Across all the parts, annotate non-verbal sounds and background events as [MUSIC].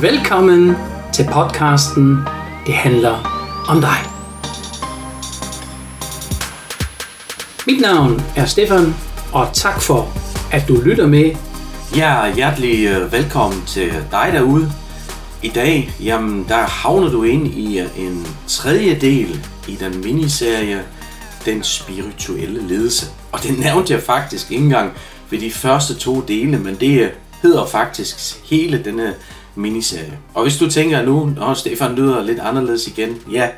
Velkommen til podcasten Det handler om dig. Mit navn er Stefan, og tak for, at du lytter med. Ja, hjertelig øh, velkommen til dig derude. I dag, jamen, der havner du ind i øh, en tredje del i den miniserie Den spirituelle ledelse. Og det nævnte jeg faktisk ikke engang ved de første to dele, men det øh, hedder faktisk hele denne miniserie. Og hvis du tænker nu, at Stefan lyder lidt anderledes igen, ja,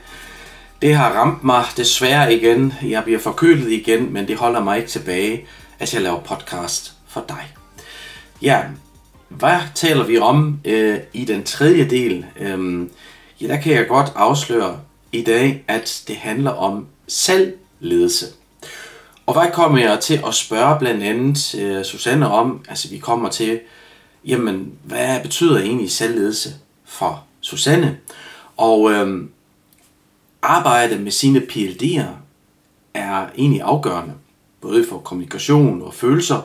det har ramt mig desværre igen. Jeg bliver forkølet igen, men det holder mig ikke tilbage, at jeg laver podcast for dig. Ja, hvad taler vi om øh, i den tredje del? Øh, ja, der kan jeg godt afsløre i dag, at det handler om selvledelse. Og hvad kommer jeg til at spørge blandt andet øh, Susanne om? Altså, vi kommer til, jamen, hvad betyder egentlig selvledelse for Susanne? Og øhm, arbejde med sine PLD'er er egentlig afgørende, både for kommunikation og følelser.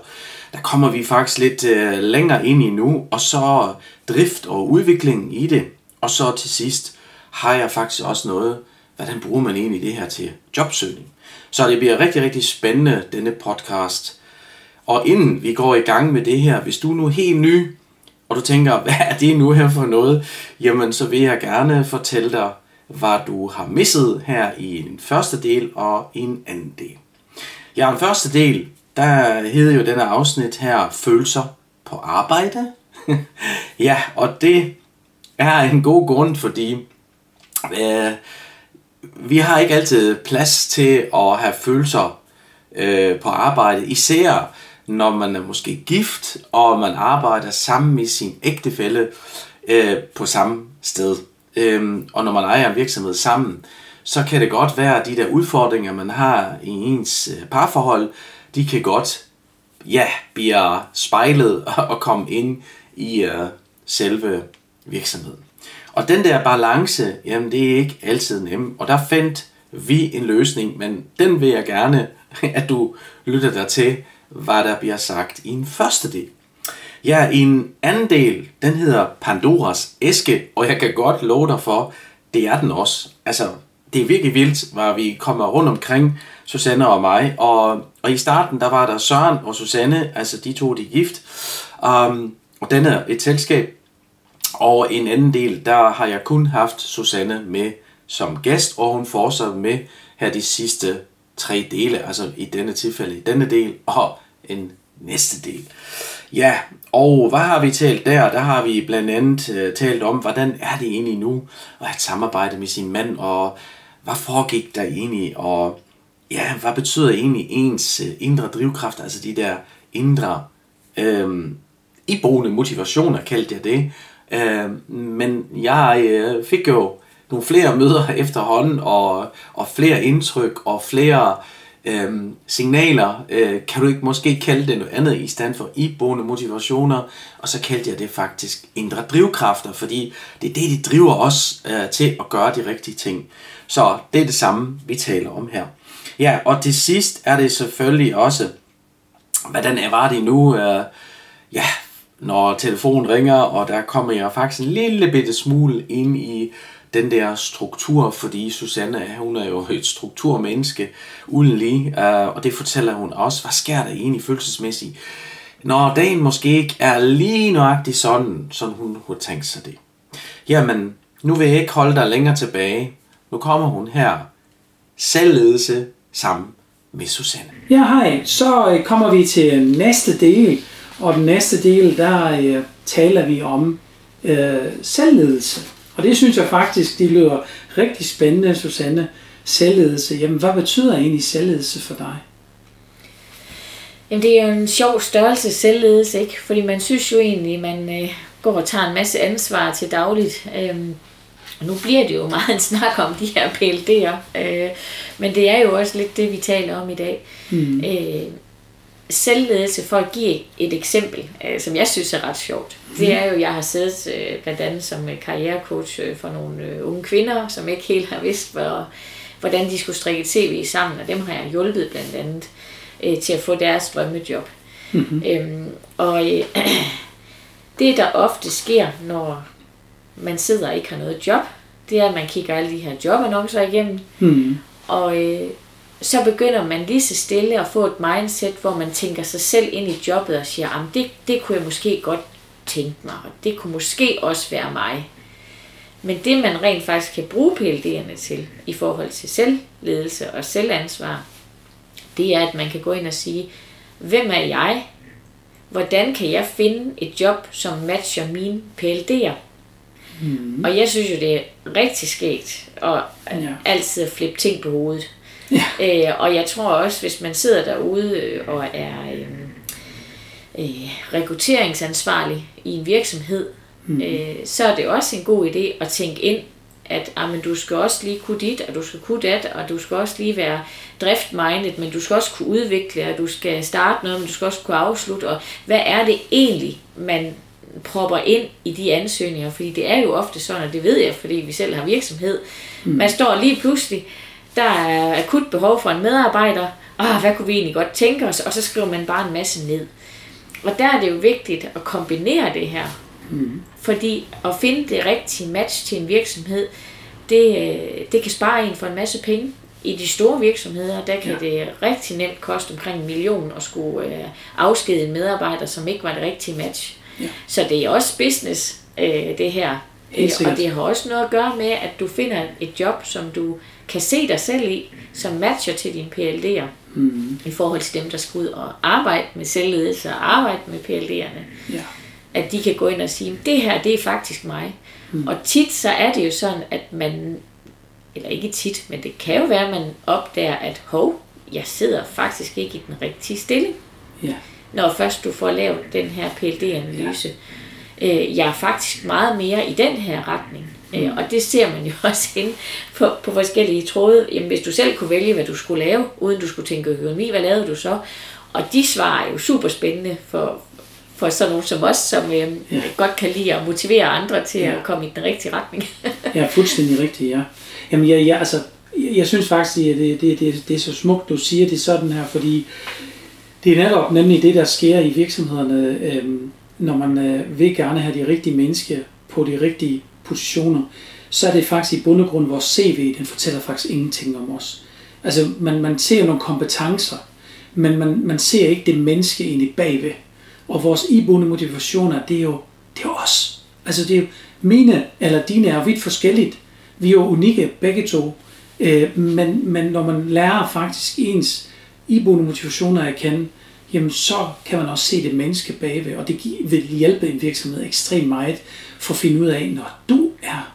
Der kommer vi faktisk lidt øh, længere ind i nu, og så drift og udvikling i det. Og så til sidst har jeg faktisk også noget, hvordan bruger man egentlig det her til jobsøgning. Så det bliver rigtig, rigtig spændende, denne podcast. Og inden vi går i gang med det her, hvis du nu er helt ny, og du tænker, [LAUGHS] hvad er det nu her for noget? Jamen, så vil jeg gerne fortælle dig, hvad du har misset her i en første del og en anden del. Ja, den første del, der hedder jo denne afsnit her Følelser på arbejde. [LAUGHS] ja, og det er en god grund, fordi øh, vi har ikke altid plads til at have følelser øh, på arbejde, især når man er måske gift, og man arbejder sammen med sin ægtefælle øh, på samme sted. Øhm, og når man ejer en virksomhed sammen, så kan det godt være, at de der udfordringer, man har i ens øh, parforhold, de kan godt ja, blive spejlet og komme ind i øh, selve virksomheden. Og den der balance, jamen det er ikke altid nemt. Og der fandt vi en løsning, men den vil jeg gerne, [LAUGHS] at du lytter dig til, hvad der bliver sagt i en første del. Ja, i en anden del, den hedder Pandoras æske, og jeg kan godt love dig for, det er den også. Altså, det er virkelig vildt, hvor vi kommer rundt omkring, Susanne og mig. Og, og i starten, der var der Søren og Susanne, altså de to, de er gift. Um, og den er et selskab. Og en anden del, der har jeg kun haft Susanne med som gæst, og hun fortsætter med her de sidste tre dele, altså i denne tilfælde i denne del, og en næste del. Ja, og hvad har vi talt der? Der har vi blandt andet øh, talt om, hvordan er det egentlig nu at have et samarbejde med sin mand, og hvad foregik der egentlig, og ja, hvad betyder egentlig ens øh, indre drivkraft, altså de der indre øh, iboende motivationer, kaldte jeg det. Øh, men jeg øh, fik jo nogle flere møder [LAUGHS] efterhånden, og, og flere indtryk, og flere øh, signaler, øh, kan du ikke måske kalde det noget andet i stand for iboende motivationer, og så kaldte jeg det faktisk indre drivkræfter, fordi det er det, de driver os øh, til at gøre de rigtige ting. Så det er det samme, vi taler om her. Ja, og til sidst er det selvfølgelig også, hvordan var det nu, øh, ja, når telefonen ringer, og der kommer jeg faktisk en lille bitte smule ind i den der struktur, fordi Susanne, hun er jo et strukturmenneske, uden lige, øh, og det fortæller hun også, hvad sker der egentlig følelsesmæssigt, når dagen måske ikke er lige nøjagtig sådan, som hun har tænkt sig det. Jamen, nu vil jeg ikke holde dig længere tilbage. Nu kommer hun her. Selvledelse sammen med Susanne. Ja, hej. Så øh, kommer vi til næste del, og den næste del, der uh, taler vi om uh, selvledelse. Og det synes jeg faktisk, de lyder rigtig spændende, Susanne. Selvledelse. Jamen, hvad betyder egentlig selvledelse for dig? Jamen, det er jo en sjov størrelse, selvledelse, ikke? Fordi man synes jo egentlig, man øh, går og tager en masse ansvar til dagligt. Og nu bliver det jo meget en snak om de her PLD'er. Øh, men det er jo også lidt det, vi taler om i dag. Mm. Øh, selvledelse, for at give et eksempel, øh, som jeg synes er ret sjovt, det mm. er jo, jeg har siddet øh, blandt andet som øh, karrierecoach øh, for nogle øh, unge kvinder, som ikke helt har vidst, hvor, hvordan de skulle strikke tv sammen, og dem har jeg hjulpet blandt andet øh, til at få deres drømmejob. Mm-hmm. Øhm, og øh, [CLEARS THROAT] det, der ofte sker, når man sidder og ikke har noget job, det er, at man kigger alle de her jobannoncer igennem, Mm. og øh, så begynder man lige så stille at få et mindset, hvor man tænker sig selv ind i jobbet og siger, "Jamen, det, det kunne jeg måske godt tænke mig, og det kunne måske også være mig. Men det, man rent faktisk kan bruge PLD'erne til i forhold til selvledelse og selvansvar, det er, at man kan gå ind og sige, hvem er jeg? Hvordan kan jeg finde et job, som matcher mine PLD'er? Mm. Og jeg synes jo, det er rigtig skægt at Ja. ja. altid at flippe ting på hovedet. Ja. Øh, og jeg tror også, hvis man sidder derude øh, og er øh, øh, rekrutteringsansvarlig i en virksomhed, mm. øh, så er det også en god idé at tænke ind, at amen, du skal også lige kunne dit, og du skal kunne dat, og du skal også lige være driftminded, men du skal også kunne udvikle, og du skal starte noget, men du skal også kunne afslutte, og hvad er det egentlig, man propper ind i de ansøgninger, fordi det er jo ofte sådan, og det ved jeg, fordi vi selv har virksomhed. Mm. Man står lige pludselig, der er akut behov for en medarbejder, ah, hvad kunne vi egentlig godt tænke os, og så skriver man bare en masse ned. Og der er det jo vigtigt at kombinere det her. Mm. Fordi at finde det rigtige match til en virksomhed, det, øh, det kan spare en for en masse penge. I de store virksomheder, der kan ja. det rigtig nemt koste omkring en million at skulle øh, afskedige en medarbejder, som ikke var det rigtige match. Ja. Så det er også business, øh, det her. Og det har også noget at gøre med, at du finder et job, som du kan se dig selv i, som matcher til dine PLD'er. Mm. I forhold til dem, der skal ud og arbejde med selvledelse og arbejde med PLD'erne Ja. at de kan gå ind og sige, det her, det er faktisk mig. Mm. Og tit så er det jo sådan, at man, eller ikke tit, men det kan jo være, at man opdager, at hov, jeg sidder faktisk ikke i den rigtige stilling, Ja. når først du får lavet den her PLD-analyse. Ja. Jeg er faktisk meget mere i den her retning. Mm. Og det ser man jo [LAUGHS] også inde på, på forskellige tråde. Jamen, hvis du selv kunne vælge, hvad du skulle lave, uden du skulle tænke økonomi, hvad lavede du så? Og de svar er jo super spændende for, for sådan nogen som os, som øh, Ja. godt kan lide at motivere andre til Ja. at komme i den rigtige retning. [LAUGHS] Ja, fuldstændig rigtigt, ja. Jamen, jeg, jeg, altså, jeg, jeg synes faktisk, at det, det, det, det er så smukt, du siger det sådan her, fordi det er netop nemlig det, der sker i virksomhederne, øhm, når man øh, vil gerne have de rigtige mennesker på de rigtige positioner, så er det faktisk i bund og grund vores CV, den fortæller faktisk ingenting om os. Altså, man, man ser nogle kompetencer, men man, man ser ikke det menneske egentlig bagved. Og vores iboende motivationer, det er jo, det er jo os. Altså, det er jo, mine eller dine er vidt forskelligt. Vi er jo unikke begge to. Øh, men, men når man lærer faktisk ens iboende motivationer at kende, jamen så kan man også se det menneske bagved, og det vil hjælpe en virksomhed ekstremt meget for at finde ud af, når du er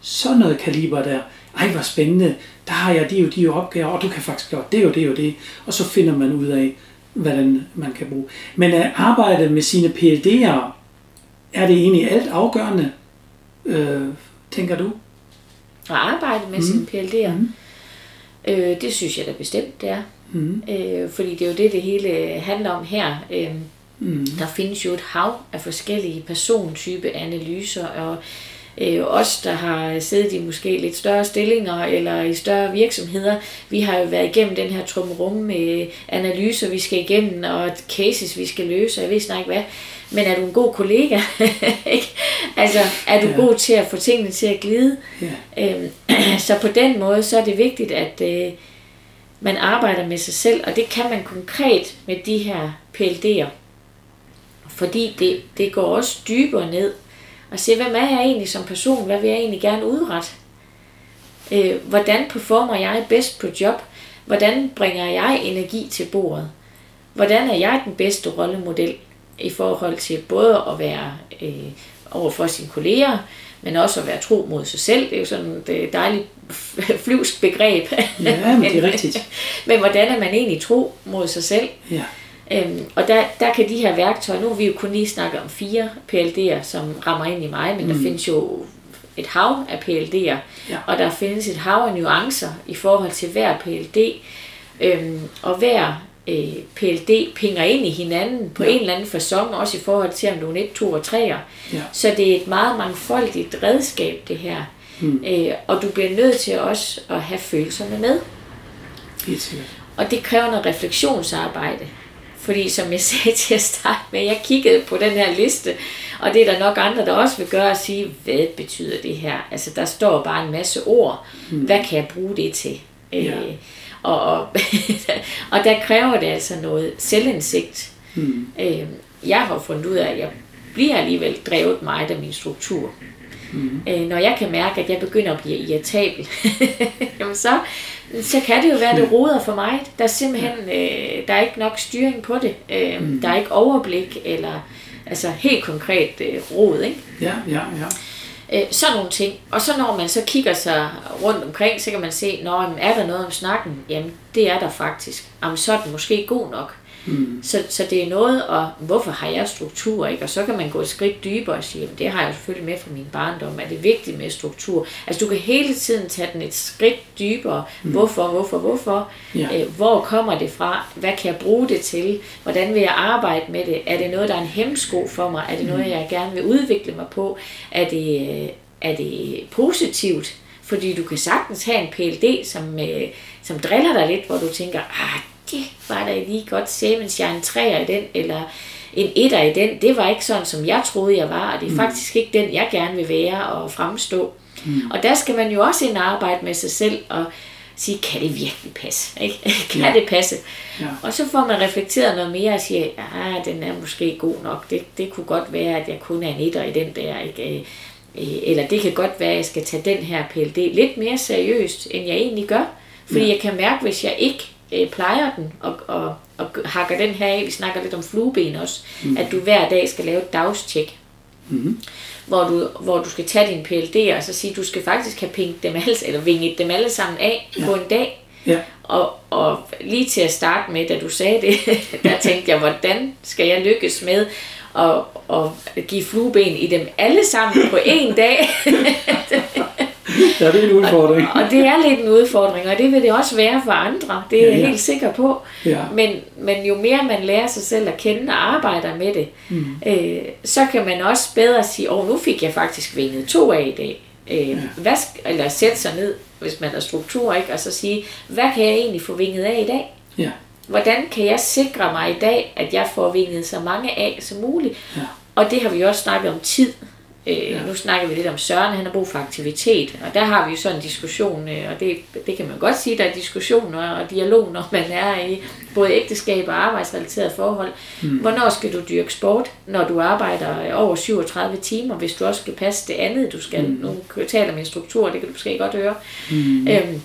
sådan noget kaliber der, ej hvor spændende, der har jeg de og de opgaver, og du kan faktisk gøre det og det og det, og så finder man ud af, hvordan man kan bruge. Men at arbejde med sine PLD'er, er det egentlig alt afgørende, øh, tænker du? at arbejde med mm. sine PLD'er. Mm. Øh, det synes jeg da bestemt, det er. Mm. Øh, fordi det er jo det, det hele handler om her. Øh, mm. Der findes jo et hav af forskellige persontype analyser, og øh, os, der har siddet i måske lidt større stillinger eller i større virksomheder, vi har jo været igennem den her trumrum med analyser, vi skal igennem, og cases, vi skal løse, og jeg ved snart ikke hvad. Men er du en god kollega? [LAUGHS] Altså, er du ja. god til at få tingene til at glide? Ja. Øhm, [CLEARS THROAT] så på den måde, så er det vigtigt, at øh, man arbejder med sig selv, og det kan man konkret med de her PLD'er. Fordi det, det går også dybere ned og se, hvem er jeg egentlig som person? Hvad vil jeg egentlig gerne udrette? Øh, hvordan performer jeg bedst på job? Hvordan bringer jeg energi til bordet? Hvordan er jeg den bedste rollemodel i forhold til både at være øh, over for sine kolleger, men også at være tro mod sig selv. Det er jo sådan et dejligt [LAUGHS] flyvsk begreb. Ja, men det er rigtigt. [LAUGHS] men hvordan er man egentlig tro mod sig selv? Ja. Øhm, og der, der kan de her værktøjer, nu har vi jo kun lige snakket om fire PLD'er, som rammer ind i mig, men mm. der findes jo et hav af PLD'er, Ja. og der findes et hav af nuancer i forhold til hver PLD, øhm, og hver øh, PLD pinger ind i hinanden på Ja. en eller anden fasong, også i forhold til, om du er 1, 2 og 3'er. Ja. Så det er et meget mangfoldigt redskab, det her. Mm. Øh, og du bliver nødt til også at have følelserne med. Helt sikkert. Og det kræver noget refleksionsarbejde. Fordi som jeg [LAUGHS] sagde til at starte med, jeg kiggede på den her liste, og det er der nok andre, der også vil gøre at sige, hvad betyder det her? Altså der står bare en masse ord. Hmm. Hvad kan jeg bruge det til? Ja. Øh, og, [LAUGHS] og, der kræver det altså noget selvindsigt. Hmm. Øh, jeg har fundet ud af, at jeg bliver alligevel drevet meget af min struktur. Mm. Øh, når jeg kan mærke, at jeg begynder at blive irritabel, [LAUGHS] jamen så, så kan det jo være, at det roder for mig. Der er simpelthen øh, der er ikke nok styring på det. Øh, mm. Der er ikke overblik, eller altså helt konkret øh, rod. Ikke? Ja, ja, ja. Øh, sådan nogle ting. Og så når man så kigger sig rundt omkring, så kan man se, når er der noget om snakken? Jamen, det er der faktisk. Jamen, så er den måske god nok. Mm. Så, så det er noget, og hvorfor har jeg struktur? Ikke? Og så kan man gå et skridt dybere og sige, det har jeg selvfølgelig med fra min barndom. Er det vigtigt med struktur? Altså du kan hele tiden tage den et skridt dybere. Mm. Hvorfor, hvorfor, hvorfor? Ja. Øh, hvor kommer det fra? Hvad kan jeg bruge det til? Hvordan vil jeg arbejde med det? Er det noget, der er en hemsko for mig? Er det noget, mm. jeg gerne vil udvikle mig på? Er det, er det positivt? Fordi du kan sagtens have en PLD, som, øh, som driller dig lidt, hvor du tænker, ah, det var da lige godt se, mens jeg er en træer i den, eller en etter i den. Det var ikke sådan, som jeg troede, jeg var, og det er mm. faktisk ikke den, jeg gerne vil være og fremstå. Mm. Og der skal man jo også ind og arbejde med sig selv og sige, kan det virkelig passe? [LAUGHS] Ikke? kan ja. det passe? Ja. Og så får man reflekteret noget mere og siger, ja, den er måske god nok. Det, det kunne godt være, at jeg kun er en etter i den der. Ikke? Øh, eller det kan godt være, at jeg skal tage den her PLD lidt mere seriøst, end jeg egentlig gør. Fordi ja. jeg kan mærke, hvis jeg ikke øh, plejer den og, og, og hakker den her af. Vi snakker lidt om flueben også. Mm. At du hver dag skal lave et dagstjek. Mm. Hvor, du, hvor du skal tage din PLD og så sige, at du skal faktisk have pinket dem alle, eller vinget dem alle sammen af ja. på en dag. Ja. Og, og lige til at starte med, da du sagde det, [LAUGHS] der tænkte jeg, hvordan skal jeg lykkes med at, at give flueben i dem alle sammen på en dag? [LAUGHS] ja, det er en udfordring. Og, og det er lidt en udfordring, og det vil det også være for andre. Det er ja, ja. jeg helt sikker på. Ja. Men, men jo mere man lærer sig selv at kende og arbejder med det, mm. øh, så kan man også bedre sige, åh, nu fik jeg faktisk vinget to af i dag. Øh, ja. hvad, eller sætte sig ned, hvis man har struktur, ikke? og så sige, hvad kan jeg egentlig få vinget af i dag? Ja. Hvordan kan jeg sikre mig i dag, at jeg får vinget så mange af som muligt? Ja. Og det har vi også snakket om tid. Øh, ja. Nu snakker vi lidt om Søren, han har brug for aktivitet, og der har vi jo sådan en diskussion, øh, og det, det kan man godt sige, der er diskussioner og dialog, når man er i både ægteskab og arbejdsrelateret forhold. Mm. Hvornår skal du dyrke sport, når du arbejder over 37 timer, hvis du også skal passe det andet, du skal, mm. nu taler med en struktur, det kan du måske godt høre. Mm. Øhm,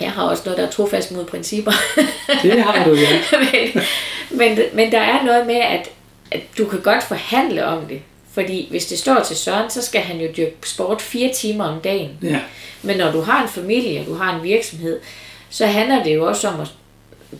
jeg har også noget, der er trofast mod principper. Det har du, ja. [LAUGHS] men, men, men der er noget med, at, at du kan godt forhandle om det. Fordi hvis det står til Søren, så skal han jo dyrke sport fire timer om dagen. Ja. Men når du har en familie, du har en virksomhed, så handler det jo også om at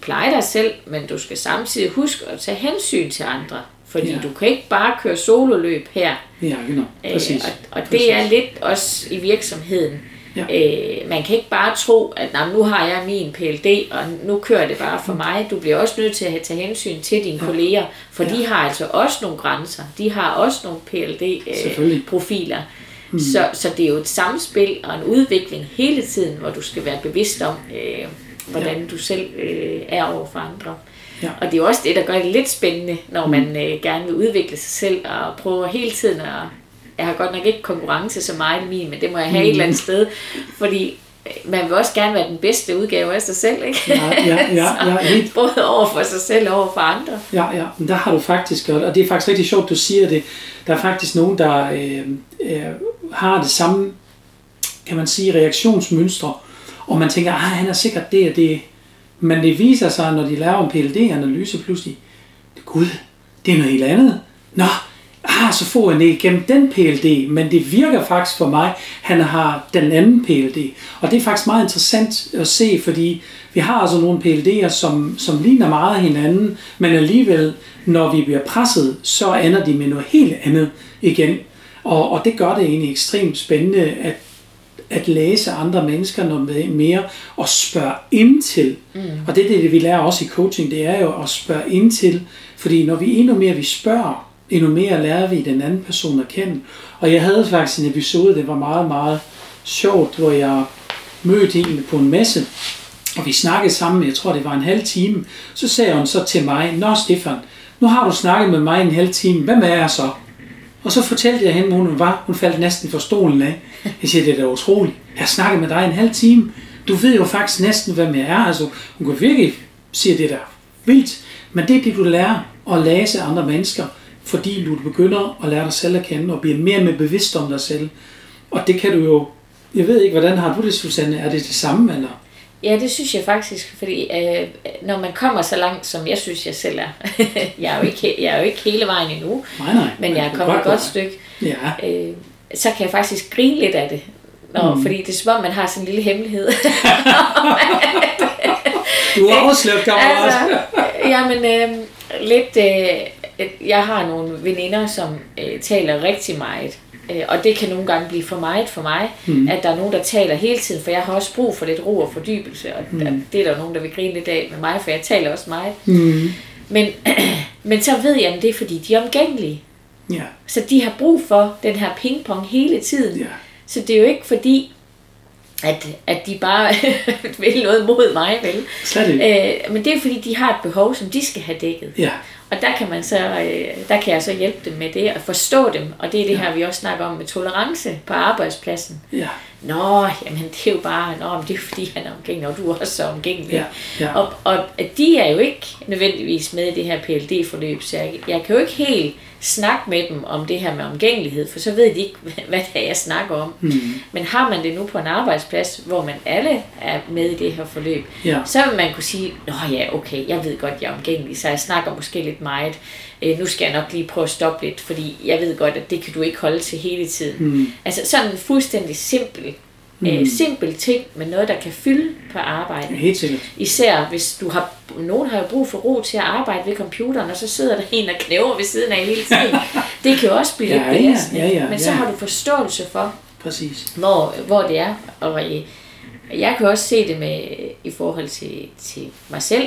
pleje dig selv, men du skal samtidig huske at tage hensyn til andre. Fordi ja. du kan ikke bare køre sololøb her. Ja, genau. Præcis. Øh, og, og det er lidt også i virksomheden. Ja. Øh, man kan ikke bare tro, at nu har jeg min PLD, og nu kører det bare for mm. mig. Du bliver også nødt til at tage hensyn til dine ja. kolleger, for ja. de har altså også nogle grænser. De har også nogle PLD-profiler. Øh, mm. så, så det er jo et samspil og en udvikling hele tiden, hvor du skal være bevidst om, øh, hvordan ja. du selv øh, er over for andre. Ja. Og det er jo også det, der gør det lidt spændende, når mm. man øh, gerne vil udvikle sig selv og prøve hele tiden at jeg har godt nok ikke konkurrence så meget i min, men det må jeg have mm. et eller andet sted, fordi øh, man vil også gerne være den bedste udgave af sig selv, ikke? Ja, ja, ja. [LAUGHS] ja helt. Både over for sig selv og over for andre. Ja, ja, men der har du faktisk, og det er faktisk rigtig sjovt, du siger det, der er faktisk nogen, der øh, øh, har det samme, kan man sige, reaktionsmønstre, og man tænker, ah, han er sikkert det og det, men det viser sig, når de laver en PLD-analyse pludselig, gud, det er noget helt andet. Nå, ah, så får han det igennem den PLD, men det virker faktisk for mig, han har den anden PLD. Og det er faktisk meget interessant at se, fordi vi har altså nogle PLD'er, som, som ligner meget hinanden, men alligevel, når vi bliver presset, så ender de med noget helt andet igen. Og, og det gør det egentlig ekstremt spændende at, at læse andre mennesker noget mere og spørge ind til. Mm. Og det er det, vi lærer også i coaching, det er jo at spørge ind til, fordi når vi endnu mere vi spørger, endnu mere lærer vi den anden person at kende. Og jeg havde faktisk en episode, det var meget, meget sjovt, hvor jeg mødte en på en messe, Og vi snakkede sammen, jeg tror det var en halv time. Så sagde hun så til mig, Nå Stefan, nu har du snakket med mig en halv time, hvem er jeg så? Og så fortalte jeg hende, hvor hun var. Hun faldt næsten for stolen af. Jeg siger, det er da utroligt. Jeg har snakket med dig en halv time. Du ved jo faktisk næsten, hvem jeg er. Altså, hun kan virkelig sige, det der vildt. Men det er det, du lærer at læse andre mennesker, fordi du begynder at lære dig selv at kende og blive mere med bevidst om dig selv. Og det kan du jo, jeg ved ikke, hvordan har du det, Susanne? Er det det samme, eller? Ja, det synes jeg faktisk, fordi øh, når man kommer så langt, som jeg synes, jeg selv er, [LAUGHS] jeg, er jo ikke, jeg er jo ikke hele vejen endnu, Nej, nej. men jeg er kommet et godt stykke, Ja, øh, så kan jeg faktisk grine lidt af det. Nå, Mm. Fordi det er som om, man har sådan en lille hemmelighed. [LAUGHS] du er afsløret, kammerat. altså, jamen, øh, lidt, øh, jeg har nogle veninder, som øh, taler rigtig meget. Øh, og det kan nogle gange blive for meget for mig, mm. at der er nogen, der taler hele tiden, for jeg har også brug for lidt ro og fordybelse, og mm. det er der nogen, der vil grine lidt af med mig, for jeg taler også meget. Mm. Men, [CLEARS THROAT] men så ved jeg, at det er fordi, de er omgængelige. Ja, Så de har brug for den her pingpong hele tiden. ja, Så det er jo ikke fordi, at, at de bare [LAUGHS] vil noget mod mig, vel? slet ikke. Øh, men det er fordi, de har et behov, som de skal have dækket. Ja, Og der kan, man så, øh, der kan jeg så hjælpe dem med det, at forstå dem. Og det er det her, vi også snakker om med tolerance på arbejdspladsen. ja, Nå, jamen det er jo bare, nå, men det er jo fordi, han er omgængelig, og du er også så omgængelig. Ja, ja. Og, og de er jo ikke nødvendigvis med i det her PLD-forløb, så jeg, jeg kan jo ikke helt snakke med dem om det her med omgængelighed, for så ved de ikke, [LAUGHS] hvad det er, jeg snakker om. Mm. Men har man det nu på en arbejdsplads, hvor man alle er med i det her forløb, Ja. så vil man kunne sige, nå ja, okay, jeg ved godt, jeg er omgængelig, så jeg snakker måske lidt meget. Øh, nu skal jeg nok lige prøve at stoppe lidt, fordi jeg ved godt, at det kan du ikke holde til hele tiden. Mm. Altså sådan en fuldstændig simpel, mm. øh, simpel ting, men noget, der kan fylde på arbejdet. helt sikkert. Især hvis du har, nogen har jo brug for ro til at arbejde ved computeren, og så sidder der en og knæver ved siden af hele tiden. [LAUGHS] Det kan jo også blive Ja, lidt ja, ja, ja, men så ja. har du forståelse for, Præcis. hvor, hvor det er. Og øh, jeg kan også se det med i forhold til, til mig selv.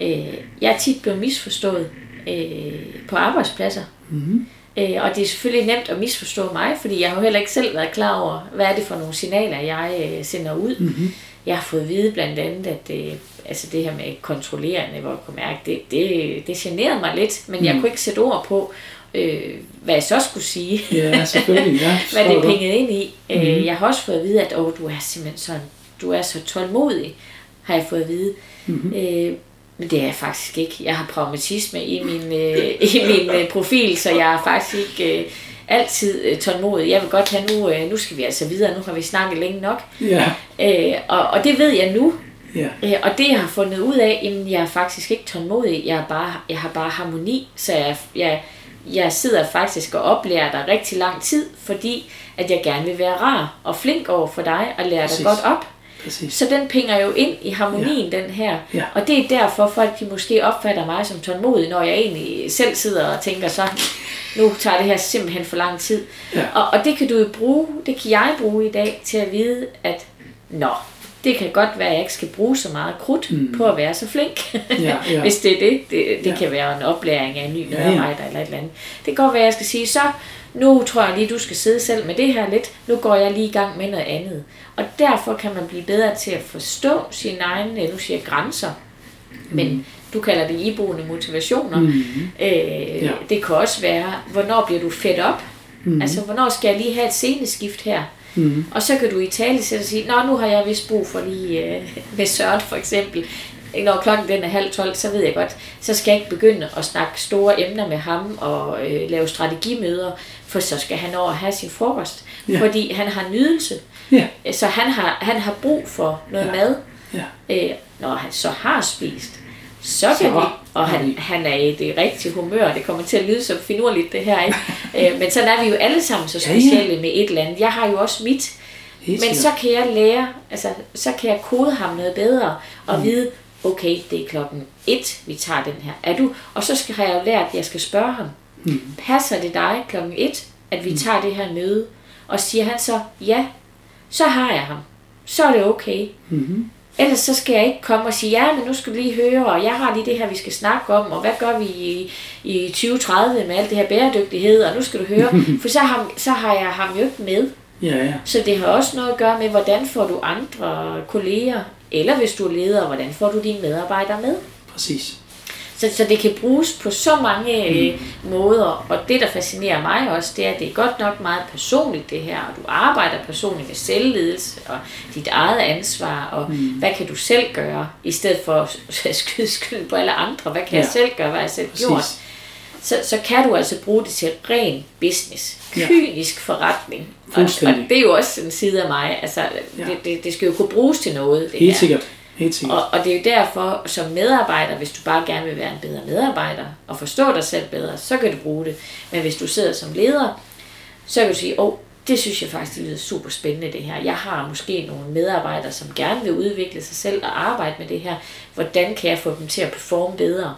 Øh, jeg er tit blevet misforstået øh, på arbejdspladser. Mm. Øh, og det er selvfølgelig nemt at misforstå mig, fordi jeg har jo heller ikke selv været klar over, hvad er det for nogle signaler, jeg øh, sender ud. Mm-hmm. Jeg har fået at vide blandt andet, at øh, altså det her med kontrollerende, hvor jeg kunne mærke, det, det, det generede mig lidt, men jeg Mm. kunne ikke sætte ord på, øh, hvad jeg så skulle sige. Ja, selvfølgelig. Ja, [LAUGHS] hvad det pengede ind i. Mm. Øh, jeg har også fået at vide, at åh, du er simpelthen sådan, du er så tålmodig, har jeg fået at vide. Mhm. Øh, men det er jeg faktisk ikke. Jeg har pragmatisme i min, øh, [LAUGHS] i min øh, profil, så jeg er faktisk ikke øh, altid øh, tålmodig. Jeg vil godt have nu, øh, nu skal vi altså videre, nu har vi snakket længe nok. Ja, Øh, og, og det ved jeg nu, ja, Øh, og det jeg har fundet ud af, jamen jeg er faktisk ikke tålmodig, jeg, er bare, jeg har bare harmoni, så jeg, jeg, jeg sidder faktisk og oplærer dig rigtig lang tid, fordi at jeg gerne vil være rar og flink over for dig og lære Præcis. dig godt op. præcis. Så den pinger jo ind i harmonien, ja. den her. Ja. Og det er derfor, folk de måske opfatter mig som tålmodig, når jeg egentlig selv sidder og tænker så, nu tager det her simpelthen for lang tid. Ja. Og, og det kan du jo bruge, det kan jeg bruge i dag til at vide, at nå, det kan godt være, at jeg ikke skal bruge så meget krudt mm. på at være så flink. Ja, ja. [LAUGHS] Hvis det er det. Det, det Ja. kan være en oplæring af en ny Ja, ja. medarbejder eller et eller andet. Det kan godt være, at jeg skal sige, så nu tror jeg lige, du skal sidde selv med det her lidt. Nu går jeg lige i gang med noget andet. Og derfor kan man blive bedre til at forstå sine egne, nu siger grænser, men du kalder det iboende motivationer. Mm. Øh, Ja. Det kan også være, hvornår bliver du fedt op? Mm. Altså, hvornår skal jeg lige have et sceneskift her? Mm. Og så kan du i tale sætte og sige, Nå, nu har jeg vist brug for lige øh, med Søren for eksempel. Når klokken den er halv tolv, så ved jeg godt, så skal jeg ikke begynde at snakke store emner med ham og øh, lave strategimøder, for så skal han over have sin frokost. Ja. Fordi han har nydelse. Ja, Så han har, han har brug for noget Ja. mad. ja, Øh, når han så har spist, så kan Så vi, og han, han er i det rigtige humør, det kommer til at lyde så finurligt det her, ikke? [LAUGHS] øh, men sådan er vi jo alle sammen så Ja, ja. specielle med et eller andet. Jeg har jo også mit, helt men så kan jeg lære, altså så kan jeg kode ham noget bedre, og mm. vide, okay, det er klokken et, vi tager den her. Er du? Og så skal, har jeg jo lært, at jeg skal spørge ham, Mm. passer det dig klokken et, at vi tager det her møde? Og siger han så, ja, så har jeg ham. Så er det okay. Mm-hmm. Ellers så skal jeg ikke komme og sige, ja, men nu skal du lige høre, og jeg har lige det her, vi skal snakke om, og hvad gør vi i, i 2030 med alt det her bæredygtighed, og nu skal du høre. [LAUGHS] For så har, så har jeg ham jo ikke med. Ja, ja. Så det har også noget at gøre med, hvordan får du andre kolleger Eller hvis du er leder, hvordan får du dine medarbejdere med? Præcis. Så, så det kan bruges på så mange øh, måder, og det, der fascinerer mig også, det er, at det er godt nok meget personligt det her, og du arbejder personligt med selvledelse og dit eget ansvar, og mm. hvad kan du selv gøre, i stedet for at skyde skyld på alle andre, hvad kan ja. jeg selv gøre, hvad jeg selv Præcis. gjort. Så, så kan du altså bruge det til ren business, kynisk ja. forretning. Og, og det er jo også en side af mig, altså ja. det, det, det skal jo kunne bruges til noget. Det Helt her. sikkert. Helt. Og, og det er jo derfor, som medarbejder, hvis du bare gerne vil være en bedre medarbejder, og forstå dig selv bedre, så kan du bruge det. Men hvis du sidder som leder, så kan du sige, åh, oh, det synes jeg faktisk det lyder super spændende det her. Jeg har måske nogle medarbejdere, som gerne vil udvikle sig selv og arbejde med det her. Hvordan kan jeg få dem til at performe bedre?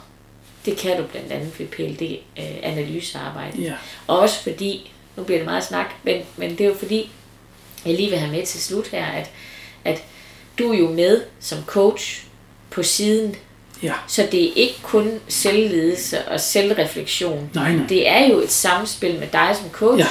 Det kan du blandt andet ved PLD-analysearbejde. Ja. Og også fordi, nu bliver det meget snak, men, men det er jo fordi, jeg lige vil have med til slut her, at, at du er jo med som coach på siden. Ja. Så det er ikke kun selvledelse og selvreflektion. Nej, nej. Det er jo et samspil med dig som coach, ja,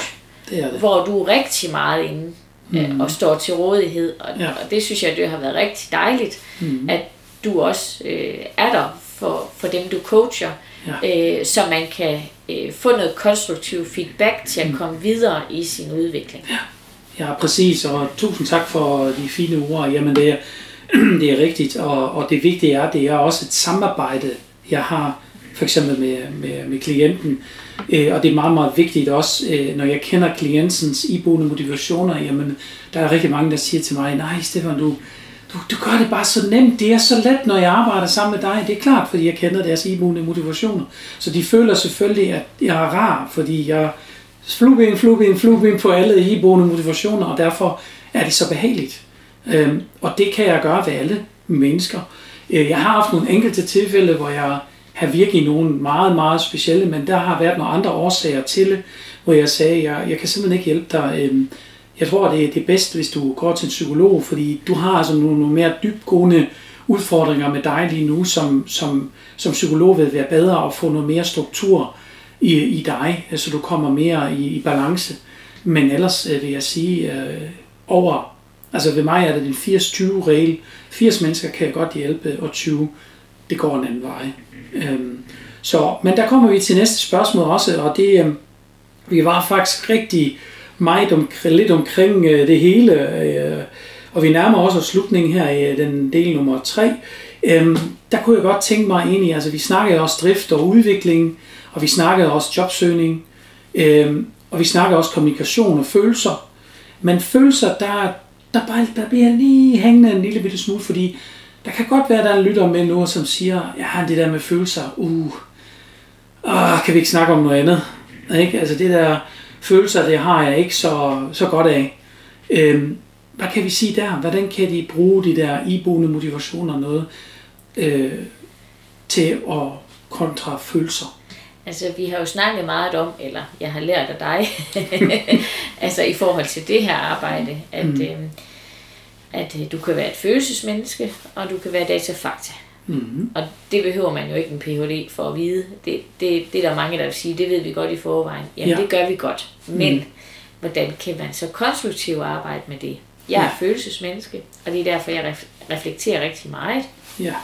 det er det. hvor du er rigtig meget inde mm. og står til rådighed. Og, ja. og det synes jeg, det har været rigtig dejligt, mm. at du også øh, er der for, for dem, du coacher, ja. øh, så man kan øh, få noget konstruktiv feedback til at mm. komme videre i sin udvikling. Ja. Ja, præcis, og tusind tak for de fine ord. Jamen, det er, [CLEARS THROAT] det er rigtigt, og, og det vigtige er, det er også et samarbejde, jeg har for eksempel med, med, med klienten. Øh, og det er meget, meget vigtigt også, øh, når jeg kender klientens iboende motivationer, jamen, der er rigtig mange, der siger til mig, nej Stefan, du, du, du gør det bare så nemt, det er så let, når jeg arbejder sammen med dig. Det er klart, fordi jeg kender deres iboende motivationer. Så de føler selvfølgelig, at jeg er rar, fordi jeg flueben, flueben, flueben på alle iboende motivationer, og derfor er det så behageligt. Øhm, og det kan jeg gøre ved alle mennesker. Øh, jeg har haft nogle enkelte tilfælde, hvor jeg har virkelig nogle meget, meget specielle, men der har været nogle andre årsager til det, hvor jeg sagde, jeg, jeg kan simpelthen ikke hjælpe dig. Øhm, jeg tror, det er det bedste, hvis du går til en psykolog, fordi du har altså nogle, nogle mere dybgående udfordringer med dig lige nu, som, som, som psykolog vil være bedre at få noget mere struktur i, i dig, så du kommer mere i, i balance. Men ellers øh, vil jeg sige, øh, over, altså ved mig er det den 80-20 regel. 80 mennesker kan jeg godt hjælpe, og 20, det går en anden vej. Øhm, så, men der kommer vi til næste spørgsmål også, og det, øh, vi var faktisk rigtig meget om, lidt omkring øh, det hele, øh, og vi nærmer også slutningen her i øh, den del nummer 3. Øhm, der kunne jeg godt tænke mig egentlig, altså vi snakkede også drift og udvikling, og vi snakkede også jobsøgning, øh, og vi snakkede også kommunikation og følelser. Men følelser, der, der, bare, der bliver lige hængende en lille bitte smule, fordi der kan godt være, at der er en lytter med nu, som siger, ja, det der med følelser, uh, uh, kan vi ikke snakke om noget andet? Ikke? Altså det der følelser, det har jeg ikke så, så godt af. Øhm, hvad kan vi sige der? Hvordan kan de bruge de der iboende motivationer noget øh, til at kontra følelser? Altså, vi har jo snakket meget om, eller jeg har lært af dig, [LAUGHS] altså i forhold til det her arbejde, at, mm. øh, at øh, du kan være et følelsesmenneske, og du kan være datafakta. Mm. Og det behøver man jo ikke en Ph.D. for at vide. Det, det, det er der mange, der vil sige, det ved vi godt i forvejen. Jamen, ja. det gør vi godt. Men mm. hvordan kan man så konstruktivt arbejde med det? Jeg er ja. følelsesmenneske, og det er derfor, jeg reflekterer rigtig meget. Ja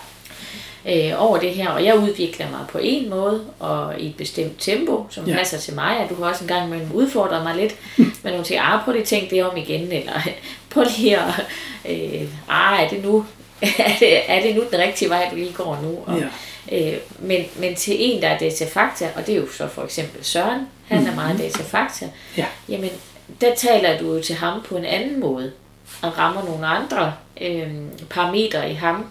øh, over det her, og jeg udvikler mig på en måde og i et bestemt tempo, som ja. passer til mig, og du har også en gang imellem udfordret mig lidt [LAUGHS] med nogle ting, ah, prøv lige tænk det om igen, eller [LAUGHS] prøv lige at, øh, ah, er det nu, [LAUGHS] er det, er det nu den rigtige vej, du lige går nu? Og, ja. øh, men, men til en, der er datafakta, og det er jo så for eksempel Søren, han er mm-hmm. meget datafakta, ja. jamen der taler du jo til ham på en anden måde, og rammer nogle andre øh, parametre i ham,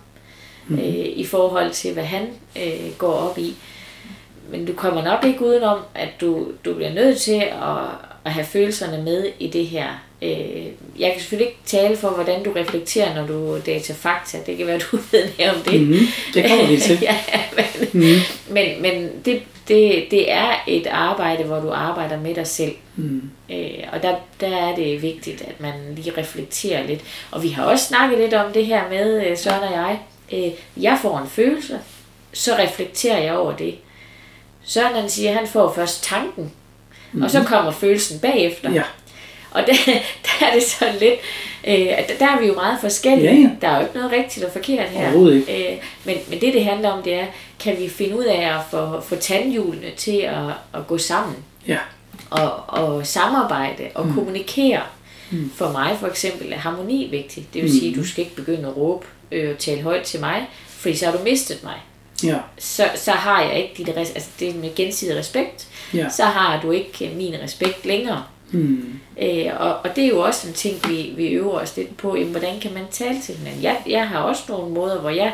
mm. øh, i forhold til, hvad han øh, går op i. Men du kommer nok ikke udenom, at du, du bliver nødt til at, at have følelserne med i det her. Øh, jeg kan selvfølgelig ikke tale for, hvordan du reflekterer, når du data fakta. Det kan være, du [LAUGHS] ved mere om det. Mm, det kommer vi til. [LAUGHS] ja, men, mm. men, men det, det, det er et arbejde, hvor du arbejder med dig selv. Mm. Øh, og der, der er det vigtigt, at man lige reflekterer lidt. Og vi har også snakket lidt om det her med, øh, Søren og jeg, øh, jeg får en følelse, så reflekterer jeg over det. Søren han siger, at han får først tanken, mm-hmm. og så mhm. kommer følelsen bagefter. Ja. og der, [LAUGHS] der er det så lidt, øh, der er vi jo meget forskellige. Ja, ja. Der er jo ikke noget rigtigt og forkert her. Ikke. Øh, men, men det, det handler om, det er, kan vi finde ud af at få, få tandhjulene til at, at gå sammen Ja. og, og samarbejde og mm. kommunikere. Mm. For mig for eksempel er harmoni vigtigt. Det vil sige, at du skal ikke begynde at råbe øh, og tale højt til mig, fordi så har du mistet mig. Ja. Så, så har jeg ikke dit altså det er med gensidig respekt. Ja. Så har du ikke øh, min respekt længere. Mm. Øh, og, og det er jo også en ting, vi, vi øver os lidt på. Jamen, hvordan kan man tale til hinanden? Jeg, jeg har også nogle måder, hvor jeg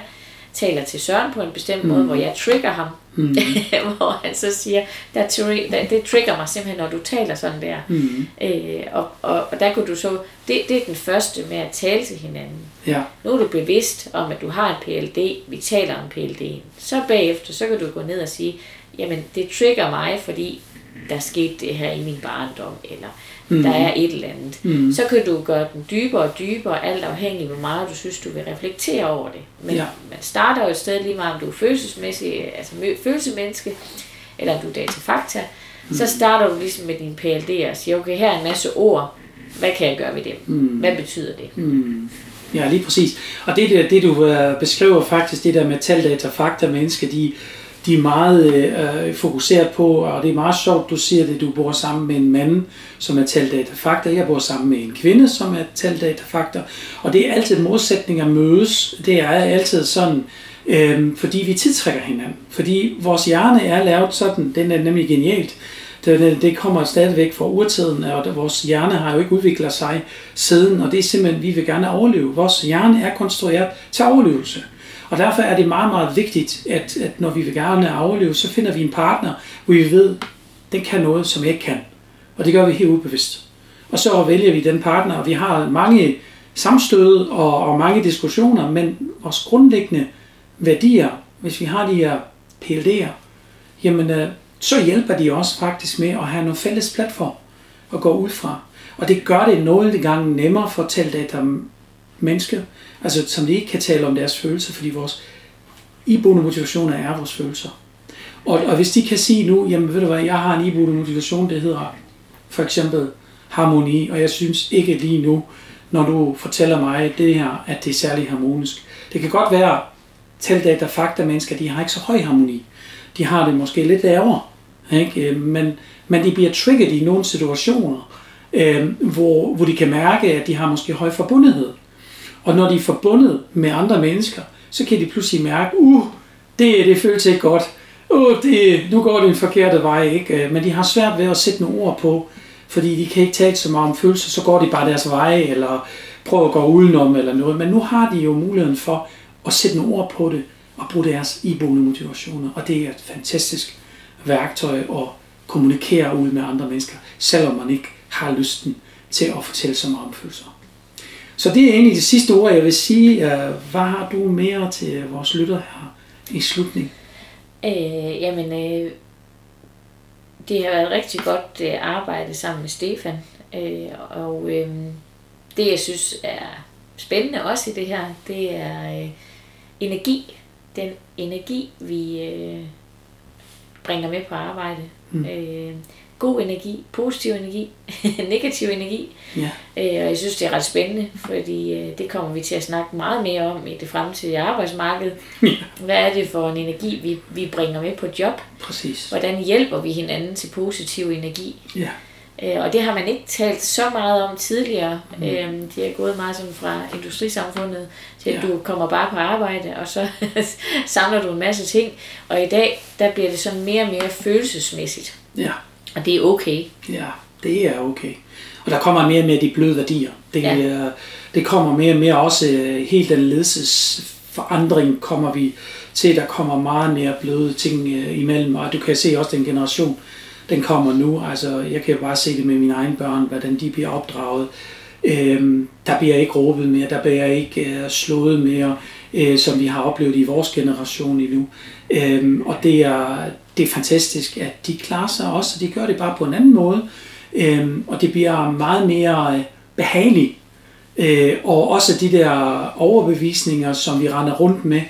taler til Søren på en bestemt mm. måde, hvor jeg trigger ham. Mm. [LAUGHS] hvor han så siger, der, der, det trigger mig simpelthen, når du taler sådan der. Mm. Øh, og, og, og der kunne du så, det, det er den første med at tale til hinanden. Ja. Nu er du bevidst om, at du har en PLD, vi taler om PLD'en. Så bagefter, så kan du gå ned og sige, jamen det trigger mig, fordi der skete det her i min barndom, eller mm. der er et eller andet. Mm. Så kan du gøre den dybere og dybere, alt afhængig af, hvor meget du synes, du vil reflektere over det. Men Ja. man starter jo et sted lige meget, om du er følelsesmæssig, altså følelsemenneske, eller du er datafakta. Mm. Så starter du ligesom med din PLD og siger, okay, her er en masse ord, hvad kan jeg gøre ved dem? Mm. Hvad betyder det? Mm. Ja, lige præcis. Og det, der, det du øh, beskriver faktisk, det der med taldata, fakta, mennesker, de, de er meget øh, fokuseret på, og det er meget sjovt, du siger det, du bor sammen med en mand, som er taldatafakter. Jeg bor sammen med en kvinde, som er taldatafakter. Og det er altid modsætninger mødes. Det er altid sådan, øh, fordi vi tiltrækker hinanden. Fordi vores hjerne er lavet sådan, den er nemlig genialt. Det, det, kommer stadigvæk fra urtiden, og vores hjerne har jo ikke udviklet sig siden, og det er simpelthen, vi vil gerne overleve. Vores hjerne er konstrueret til overlevelse. Og derfor er det meget, meget vigtigt, at, at når vi vil gerne overleve, så finder vi en partner, hvor vi ved, den kan noget, som jeg ikke kan. Og det gør vi helt ubevidst. Og så vælger vi den partner, og vi har mange samstød og, og mange diskussioner, men vores grundlæggende værdier, hvis vi har de her PLD'er, jamen øh, så hjælper de også faktisk med at have noget fælles platform at gå ud fra. Og det gør det nogle gange nemmere for at tale mennesker, altså som de ikke kan tale om deres følelser, fordi vores iboende motivationer er vores følelser. Og, og hvis de kan sige nu, jamen ved du hvad, jeg har en iboende motivation, det hedder for eksempel harmoni, og jeg synes ikke lige nu, når du fortæller mig det her, at det er særlig harmonisk. Det kan godt være, taldata fakta mennesker, de har ikke så høj harmoni. De har det måske lidt lavere, ikke? Øh, men, men de bliver trigget i nogle situationer, øh, hvor, hvor de kan mærke, at de har måske høj forbundethed. Og når de er forbundet med andre mennesker, så kan de pludselig mærke, uh, det, det føles ikke godt. Uh, det, nu går det en forkerte vej, ikke? Øh, men de har svært ved at sætte nogle ord på, fordi de kan ikke tale så meget om følelser, så går de bare deres vej, eller prøver at gå udenom, eller noget. Men nu har de jo muligheden for at sætte nogle ord på det, og bruge deres iboende motivationer. Og det er et fantastisk værktøj at kommunikere ud med andre mennesker, selvom man ikke har lysten til at fortælle så meget om følelser. Så det er egentlig det sidste ord, jeg vil sige. Hvad har du mere til vores lytter her i slutningen? Øh, jamen, øh, det har været rigtig godt øh, arbejde sammen med Stefan. Øh, og øh, det, jeg synes er spændende også i det her, det er øh, energi. Den energi, vi øh, bringer med på arbejde. Mm. Øh, god energi, positiv energi, [LAUGHS] negativ energi. Ja. Øh, og jeg synes, det er ret spændende, fordi øh, det kommer vi til at snakke meget mere om i det fremtidige arbejdsmarked. Ja. Hvad er det for en energi, vi, vi bringer med på job? Præcis. Hvordan hjælper vi hinanden til positiv energi? Ja. Øh, og det har man ikke talt så meget om tidligere. Mm. Øh, det er gået meget sådan fra industrisamfundet til, at Ja. du kommer bare på arbejde, og så [LAUGHS] samler du en masse ting. Og i dag, der bliver det sådan mere og mere følelsesmæssigt. Ja. Og det er okay. Ja, det er okay. Og der kommer mere og mere de bløde værdier. Det, Ja. det kommer mere og mere også øh, helt den ledelsesforandring kommer vi til. Der kommer meget mere bløde ting øh, imellem. Og du kan se også den generation, den kommer nu. Altså, jeg kan jo bare se det med mine egne børn, hvordan de bliver opdraget. Øhm, der bliver ikke råbet mere, der bliver ikke øh, slået mere, øh, som vi har oplevet i vores generation endnu. Øhm, og det er, det er fantastisk, at de klarer sig også, og de gør det bare på en anden måde. Øhm, og det bliver meget mere øh, behageligt. Øh, og også de der overbevisninger, som vi render rundt med,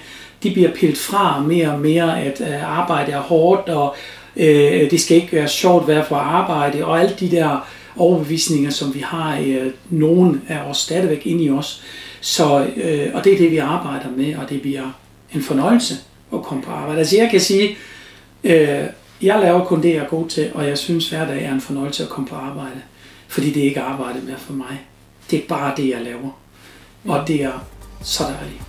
de bliver pillet fra mere og mere, at øh, arbejde er hårdt, og øh, det skal ikke være sjovt at være på arbejde, og alle de der overbevisninger, som vi har, øh, nogen af os stadigvæk inde i os. Så, øh, og det er det, vi arbejder med, og det bliver en fornøjelse at komme på arbejde. Altså jeg kan sige, øh, jeg laver kun det, jeg er god til, og jeg synes hver dag er en fornøjelse at komme på arbejde. Fordi det er ikke arbejde mere for mig. Det er bare det, jeg laver. Og det er så dejligt.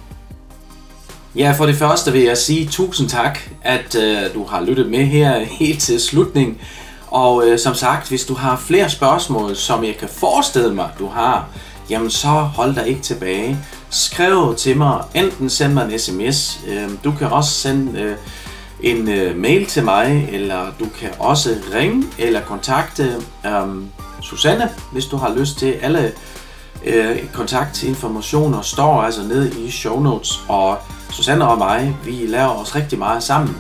Ja, for det første vil jeg sige tusind tak, at øh, du har lyttet med her helt til slutningen. Og øh, som sagt, hvis du har flere spørgsmål, som jeg kan forestille mig, du har, jamen så hold dig ikke tilbage. Skriv til mig, enten send mig en sms, øh, du kan også sende øh, en øh, mail til mig, eller du kan også ringe eller kontakte øh, Susanne, hvis du har lyst til. Alle øh, kontaktinformationer står altså nede i show notes, og Susanne og mig, vi laver os rigtig meget sammen.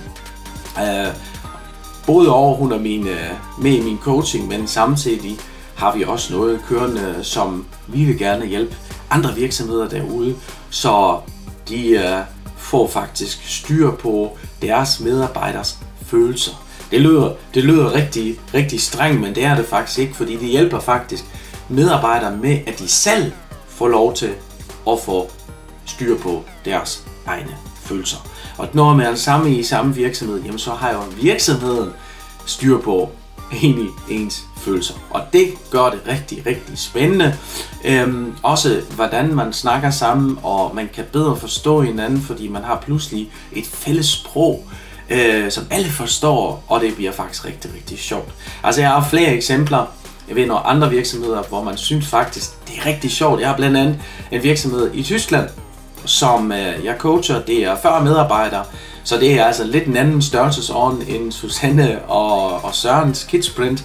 Øh, både over hun er min, øh, med i min coaching, men samtidig har vi også noget kørende, som vi vil gerne hjælpe andre virksomheder derude, så de øh, får faktisk styr på deres medarbejders følelser. Det lyder, det lyder rigtig, rigtig strengt, men det er det faktisk ikke, fordi det hjælper faktisk medarbejdere med, at de selv får lov til at få styr på deres egne følelser. Og når man er sammen i samme virksomhed, jamen så har jo virksomheden styr på egentlig ens følelser. Og det gør det rigtig, rigtig spændende. Øhm, også hvordan man snakker sammen, og man kan bedre forstå hinanden, fordi man har pludselig et fælles sprog, øh, som alle forstår, og det bliver faktisk rigtig, rigtig sjovt. Altså jeg har flere eksempler, jeg ved nogle andre virksomheder, hvor man synes faktisk, det er rigtig sjovt. Jeg har blandt andet en virksomhed i Tyskland, som øh, jeg coacher. Det er 40 medarbejdere, så det er altså lidt en anden størrelsesorden end Susanne og, og Sørens Kidsprint.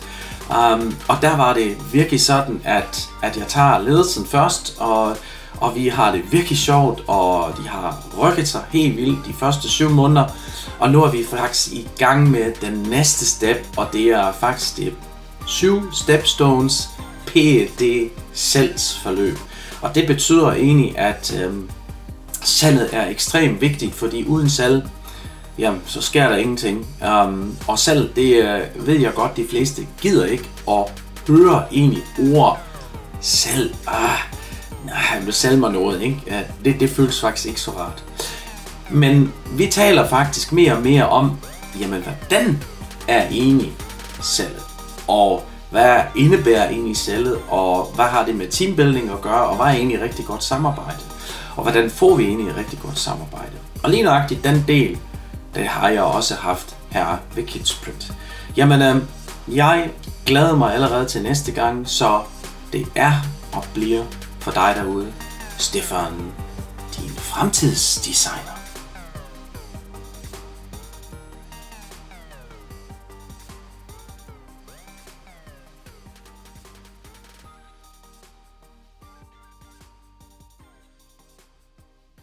Um, og der var det virkelig sådan, at, at jeg tager ledelsen først, og, og vi har det virkelig sjovt, og de har rykket sig helt vildt de første syv måneder. Og nu er vi faktisk i gang med den næste step, og det er faktisk det syv stepstones PED salgsforløb. Og det betyder egentlig, at øhm, salget er ekstremt vigtigt, fordi uden salg, jamen, så sker der ingenting. Um, og selv det uh, ved jeg godt, de fleste gider ikke at høre egentlig ord selv. Ah, nej, men vil sælge mig noget, ikke? Uh, det, det føles faktisk ikke så rart. Men vi taler faktisk mere og mere om, jamen, hvordan er egentlig selv? Og hvad indebærer egentlig salget, og hvad har det med teambuilding at gøre, og hvad er egentlig rigtig godt samarbejde? Og hvordan får vi egentlig et rigtig godt samarbejde? Og lige nøjagtigt den del, det har jeg også haft her ved Kidsprint. Jamen, øh, jeg glæder mig allerede til næste gang, så det er og bliver for dig derude, Stefan, din fremtidsdesigner.